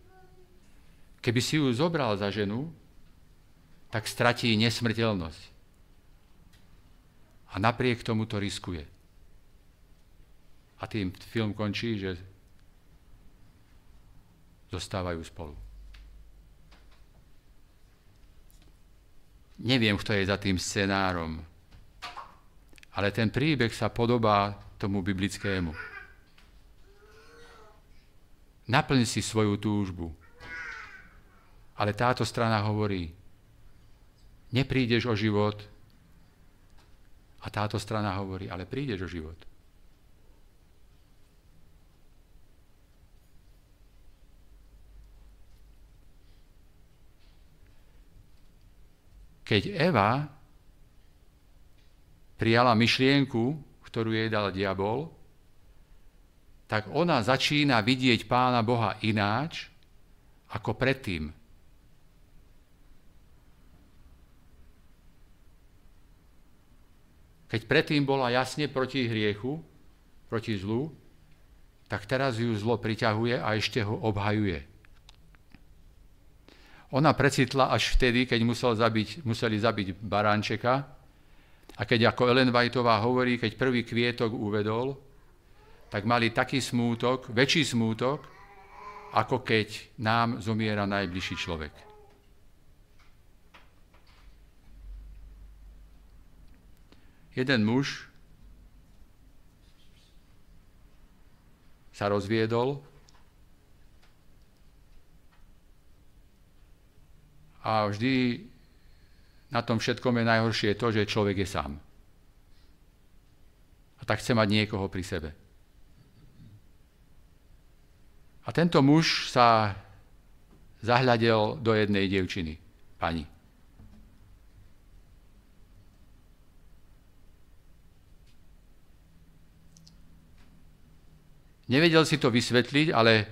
keby si ju zobral za ženu, tak stratí nesmrteľnosť. A napriek tomu to riskuje. A tým film končí, že zostávajú spolu. Neviem, kto je za tým scenárom, ale ten príbeh sa podobá tomu biblickému. Naplň si svoju túžbu. Ale táto strana hovorí, neprídeš o život. A táto strana hovorí, ale prídeš o život. Keď Eva prijala myšlienku, ktorú jej dal diabol, tak ona začína vidieť Pána Boha ináč ako predtým. Keď predtým bola jasne proti hriechu, proti zlu, tak teraz ju zlo priťahuje a ešte ho obhajuje. Ona precitla až vtedy, keď musel zabiť, museli zabiť baránčeka a keď ako Ellen Whiteová hovorí, keď prvý kvietok uvedol, tak mali taký smútok, väčší smútok, ako keď nám zomiera najbližší človek. Jeden muž sa rozviedol a vždy na tom všetkom je najhoršie to, že človek je sám. A tak chce mať niekoho pri sebe. A tento muž sa zahľadel do jednej dievčiny, pani. Nevedel si to vysvetliť, ale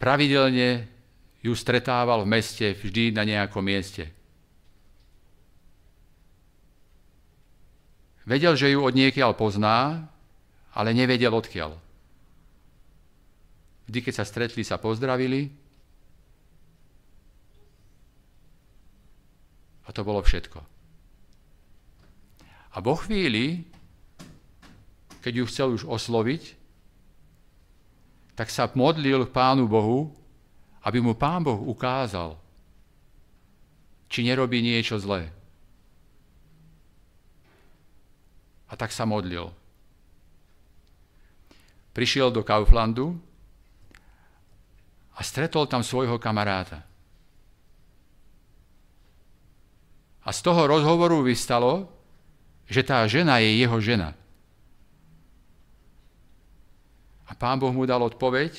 pravidelne ju stretával v meste vždy na nejakom mieste. Vedel, že ju od niekiaľ pozná, ale nevedel odkiaľ. Vždy, keď sa stretli, sa pozdravili a to bolo všetko. A vo chvíli, keď ju chcel už osloviť, tak sa modlil k Pánu Bohu, aby mu Pán Boh ukázal, či nerobí niečo zlé. A tak sa modlil. Prišiel do Kauflandu a stretol tam svojho kamaráta. A z toho rozhovoru vystalo, že tá žena je jeho žena. A pán Boh mu dal odpoveď,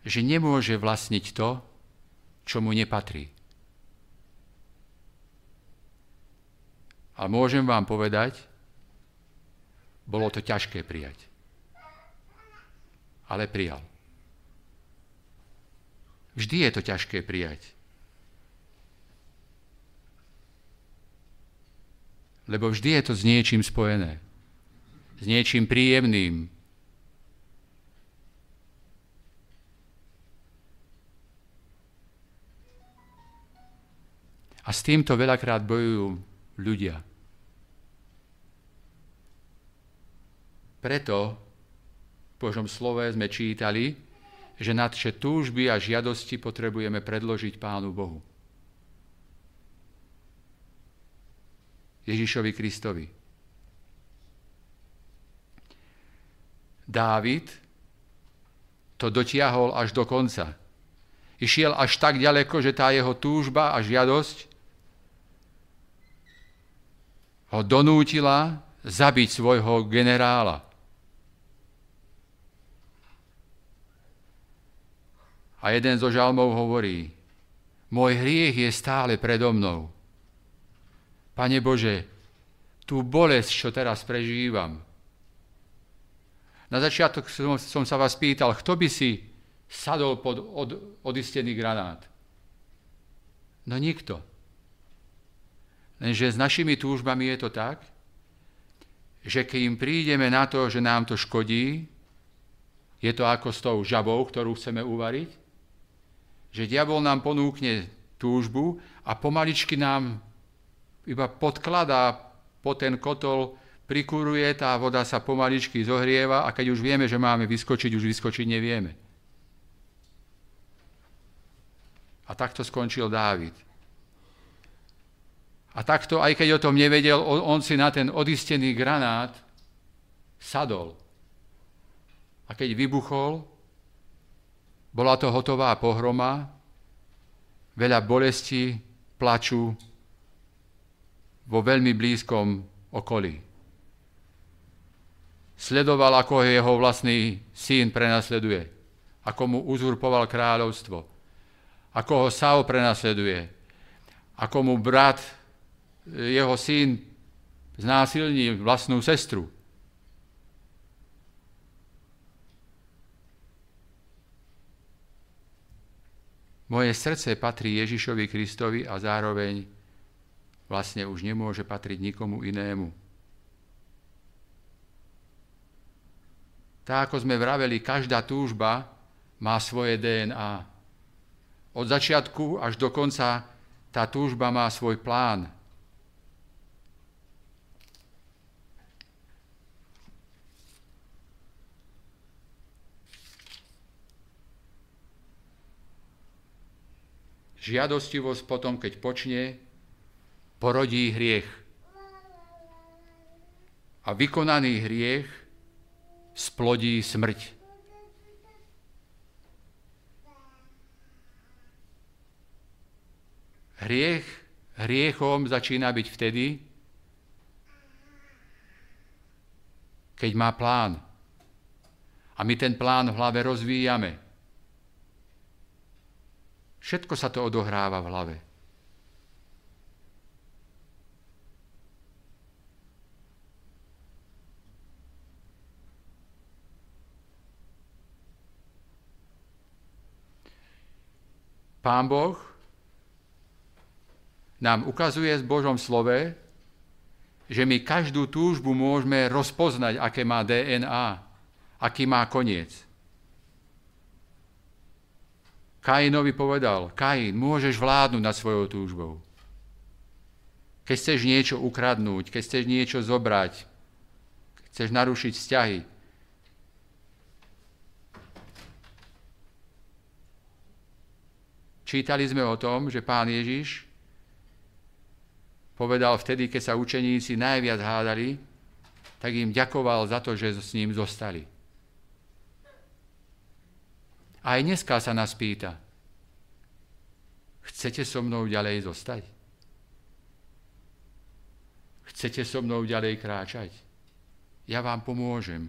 že nemôže vlastniť to, čo mu nepatrí. Ale môžem vám povedať, bolo to ťažké prijať. Ale prijal. Vždy je to ťažké prijať. Lebo vždy je to s niečím spojené. S niečím príjemným, A s týmto veľakrát bojujú ľudia. Preto v Božom slove sme čítali, že nadše túžby a žiadosti potrebujeme predložiť Pánu Bohu. Ježišovi Kristovi. Dávid to dotiahol až do konca. Išiel až tak ďaleko, že tá jeho túžba a žiadosť ho donútila zabiť svojho generála. A jeden zo žalmov hovorí, môj hriech je stále predo mnou. Pane Bože, tú bolesť, čo teraz prežívam. Na začiatok som, som sa vás pýtal, kto by si sadol pod od, odistený granát? No nikto. Lenže s našimi túžbami je to tak, že im prídeme na to, že nám to škodí, je to ako s tou žabou, ktorú chceme uvariť, že diabol nám ponúkne túžbu a pomaličky nám iba podkladá po ten kotol, prikuruje, tá voda sa pomaličky zohrieva a keď už vieme, že máme vyskočiť, už vyskočiť nevieme. A takto skončil Dávid. A takto, aj keď o tom nevedel, on si na ten odistený granát sadol. A keď vybuchol, bola to hotová pohroma, veľa bolesti, plaču vo veľmi blízkom okolí. Sledoval, ako jeho vlastný syn prenasleduje, ako mu uzurpoval kráľovstvo, ako ho Saul prenasleduje, ako mu brat, jeho syn znásilní vlastnú sestru. Moje srdce patrí Ježišovi Kristovi a zároveň vlastne už nemôže patriť nikomu inému. Tak ako sme vraveli, každá túžba má svoje DNA. Od začiatku až do konca tá túžba má svoj plán. Žiadostivosť potom, keď počne, porodí hriech. A vykonaný hriech splodí smrť. Hriech hriechom začína byť vtedy, keď má plán. A my ten plán v hlave rozvíjame. Všetko sa to odohráva v hlave. Pán Boh nám ukazuje v Božom slove, že my každú túžbu môžeme rozpoznať, aké má DNA, aký má koniec. Kainovi povedal, Kain, môžeš vládnuť nad svojou túžbou. Keď chceš niečo ukradnúť, keď chceš niečo zobrať, chceš narušiť vzťahy, Čítali sme o tom, že pán Ježiš povedal vtedy, keď sa učeníci najviac hádali, tak im ďakoval za to, že s ním zostali. Aj dneska sa nás pýta, chcete so mnou ďalej zostať? Chcete so mnou ďalej kráčať? Ja vám pomôžem.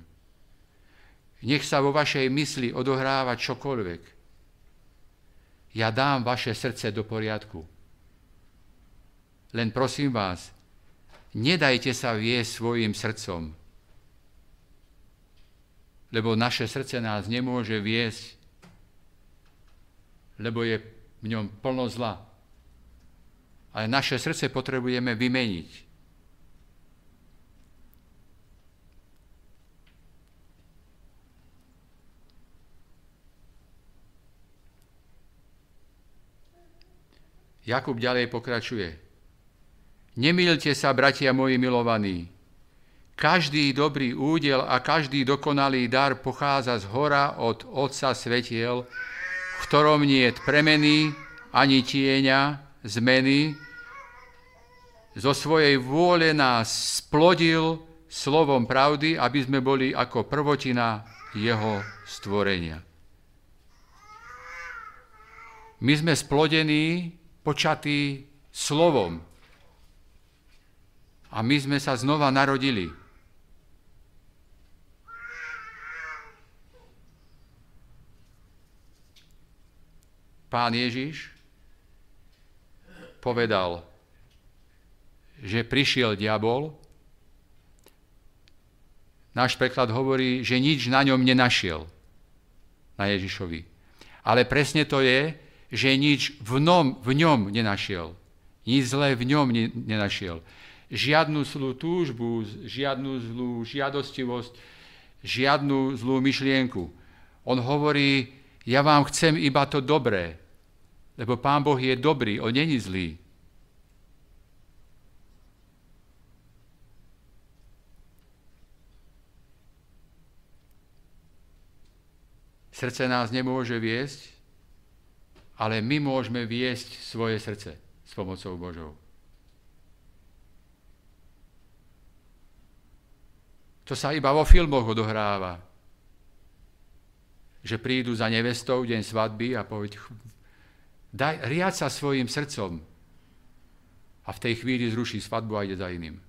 Nech sa vo vašej mysli odohráva čokoľvek. Ja dám vaše srdce do poriadku. Len prosím vás, nedajte sa viesť svojim srdcom, lebo naše srdce nás nemôže viesť lebo je v ňom plno zla. Ale naše srdce potrebujeme vymeniť. Jakub ďalej pokračuje. Nemýlte sa, bratia moji milovaní. Každý dobrý údel a každý dokonalý dar pochádza z hora od Otca Svetiel, v ktorom nie je premeny ani tieňa, zmeny, zo svojej vôle nás splodil slovom pravdy, aby sme boli ako prvotina jeho stvorenia. My sme splodení, počatí slovom. A my sme sa znova narodili. Pán Ježiš povedal, že prišiel diabol, náš preklad hovorí, že nič na ňom nenašiel, na Ježišovi. Ale presne to je, že nič v, nom, v ňom nenašiel. Nič zlé v ňom nenašiel. Žiadnu zlú túžbu, žiadnu zlú žiadostivosť, žiadnu zlú myšlienku. On hovorí, ja vám chcem iba to dobré. Lebo Pán Boh je dobrý, On není zlý. Srdce nás nemôže viesť, ale my môžeme viesť svoje srdce s pomocou Božou. To sa iba vo filmoch odohráva. Že prídu za nevestou deň svadby a povedť, daj, riad sa svojim srdcom. A v tej chvíli zruší svadbu a ide za iným.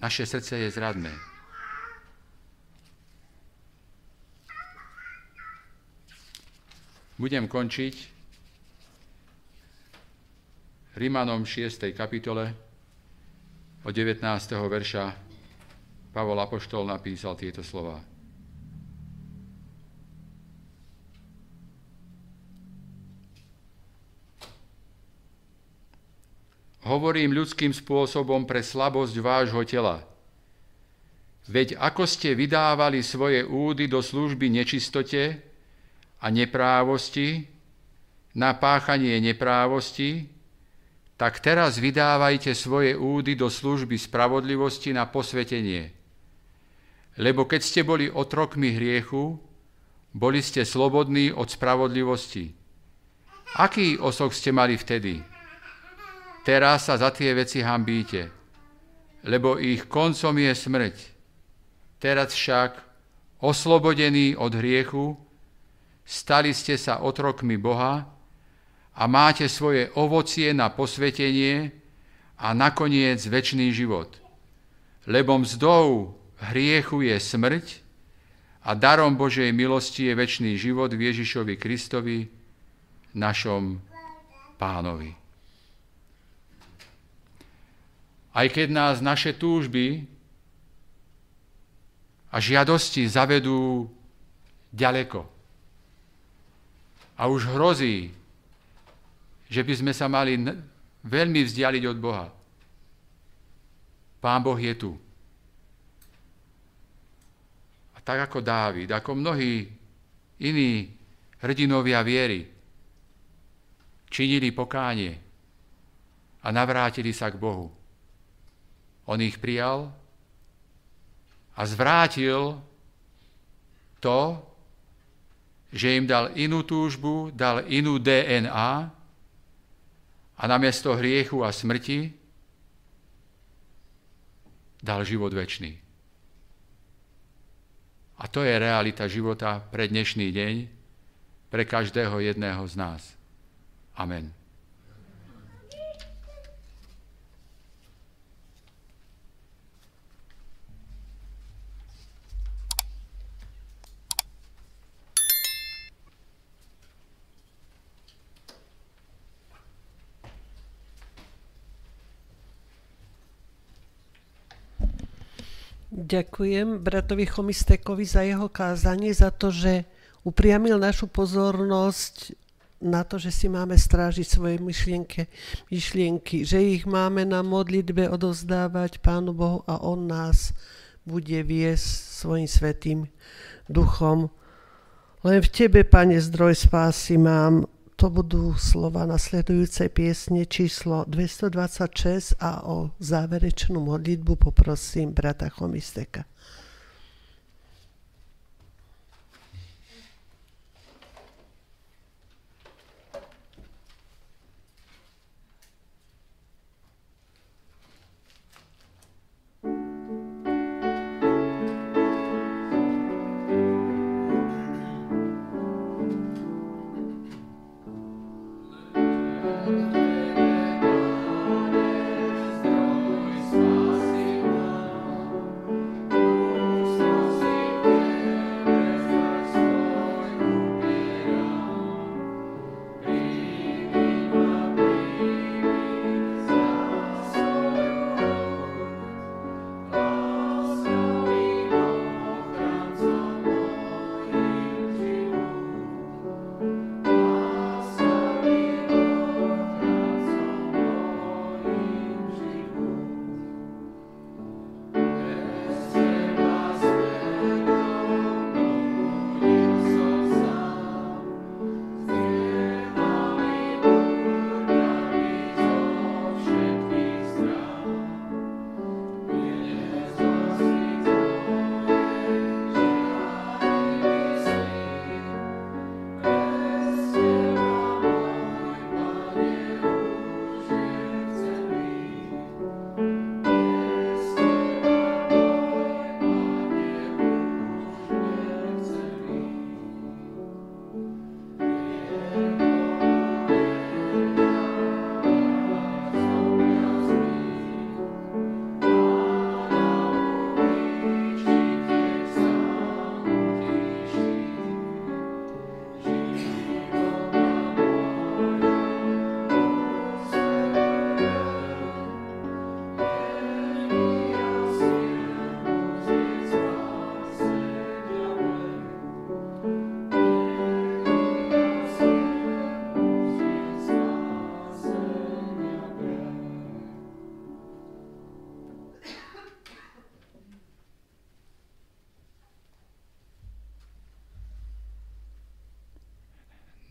Naše srdce je zradné. Budem končiť Rimanom 6. kapitole od 19. verša Pavol Apoštol napísal tieto slova. Hovorím ľudským spôsobom pre slabosť vášho tela. Veď ako ste vydávali svoje údy do služby nečistote a neprávosti, na páchanie neprávosti, tak teraz vydávajte svoje údy do služby spravodlivosti na posvetenie. Lebo keď ste boli otrokmi hriechu, boli ste slobodní od spravodlivosti. Aký osok ste mali vtedy? Teraz sa za tie veci hambíte, lebo ich koncom je smrť. Teraz však, oslobodení od hriechu, stali ste sa otrokmi Boha a máte svoje ovocie na posvetenie a nakoniec väčší život. Lebo mzdou hriechu je smrť a darom Božej milosti je väčší život v Ježišovi Kristovi, našom pánovi. Aj keď nás naše túžby a žiadosti zavedú ďaleko. A už hrozí, že by sme sa mali veľmi vzdialiť od Boha. Pán Boh je tu. Tak ako Dávid, ako mnohí iní hrdinovia viery, činili pokánie a navrátili sa k Bohu. On ich prijal a zvrátil to, že im dal inú túžbu, dal inú DNA a namiesto hriechu a smrti dal život väčší. A to je realita života pre dnešný deň, pre každého jedného z nás. Amen. Ďakujem bratovi Chomistekovi za jeho kázanie, za to, že upriamil našu pozornosť na to, že si máme strážiť svoje myšlienky, myšlienky, že ich máme na modlitbe odovzdávať Pánu Bohu a On nás bude viesť svojim svetým duchom. Len v Tebe, Pane, zdroj spásy mám to budú slova nasledujúcej piesne číslo 226 a o záverečnú modlitbu poprosím brata Chomisteka.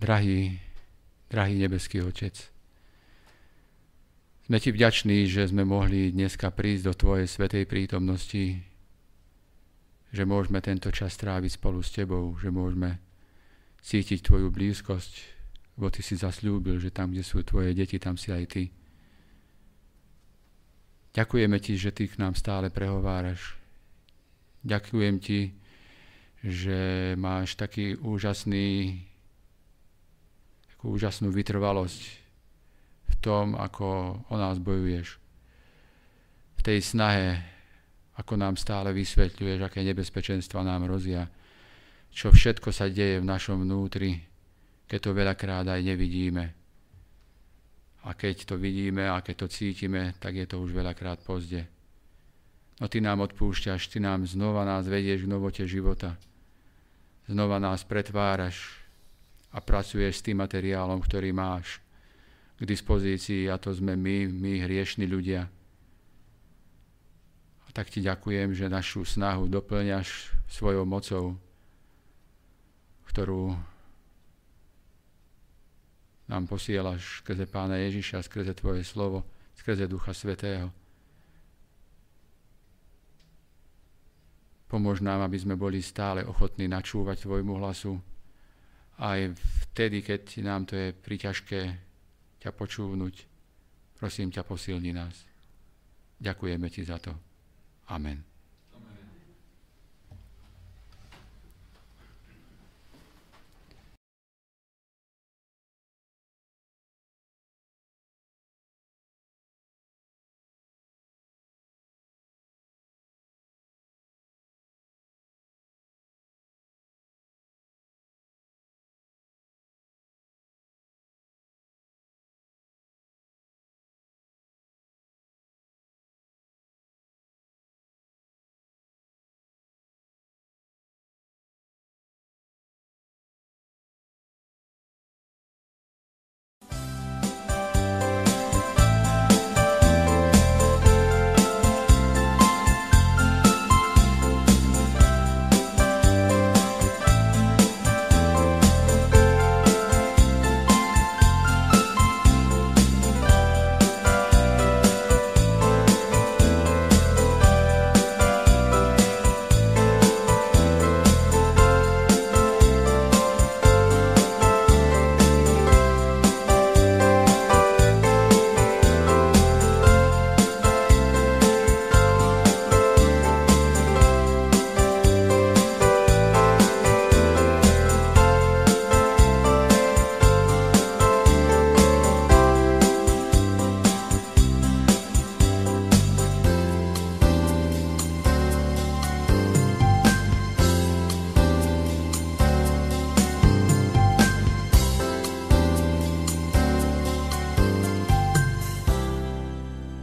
Drahý, drahý nebeský Otec, sme Ti vďační, že sme mohli dneska prísť do Tvojej svetej prítomnosti, že môžeme tento čas tráviť spolu s Tebou, že môžeme cítiť Tvoju blízkosť, lebo Ty si zasľúbil, že tam, kde sú Tvoje deti, tam si aj Ty. Ďakujeme Ti, že Ty k nám stále prehováraš. Ďakujem Ti, že máš taký úžasný, takú úžasnú vytrvalosť v tom, ako o nás bojuješ. V tej snahe, ako nám stále vysvetľuješ, aké nebezpečenstva nám hrozia, čo všetko sa deje v našom vnútri, keď to veľakrát aj nevidíme. A keď to vidíme a keď to cítime, tak je to už veľakrát pozde. No ty nám odpúšťaš, ty nám znova nás vedieš k novote života. Znova nás pretváraš a pracuješ s tým materiálom, ktorý máš k dispozícii a to sme my, my hriešni ľudia. A tak ti ďakujem, že našu snahu doplňaš svojou mocou, ktorú nám posielaš skrze Pána Ježiša, skrze Tvoje slovo, skrze Ducha Svetého. Pomôž nám, aby sme boli stále ochotní načúvať Tvojmu hlasu, aj vtedy, keď nám to je priťažké, ťa počúvnuť. Prosím ťa, posilni nás. Ďakujeme ti za to. Amen.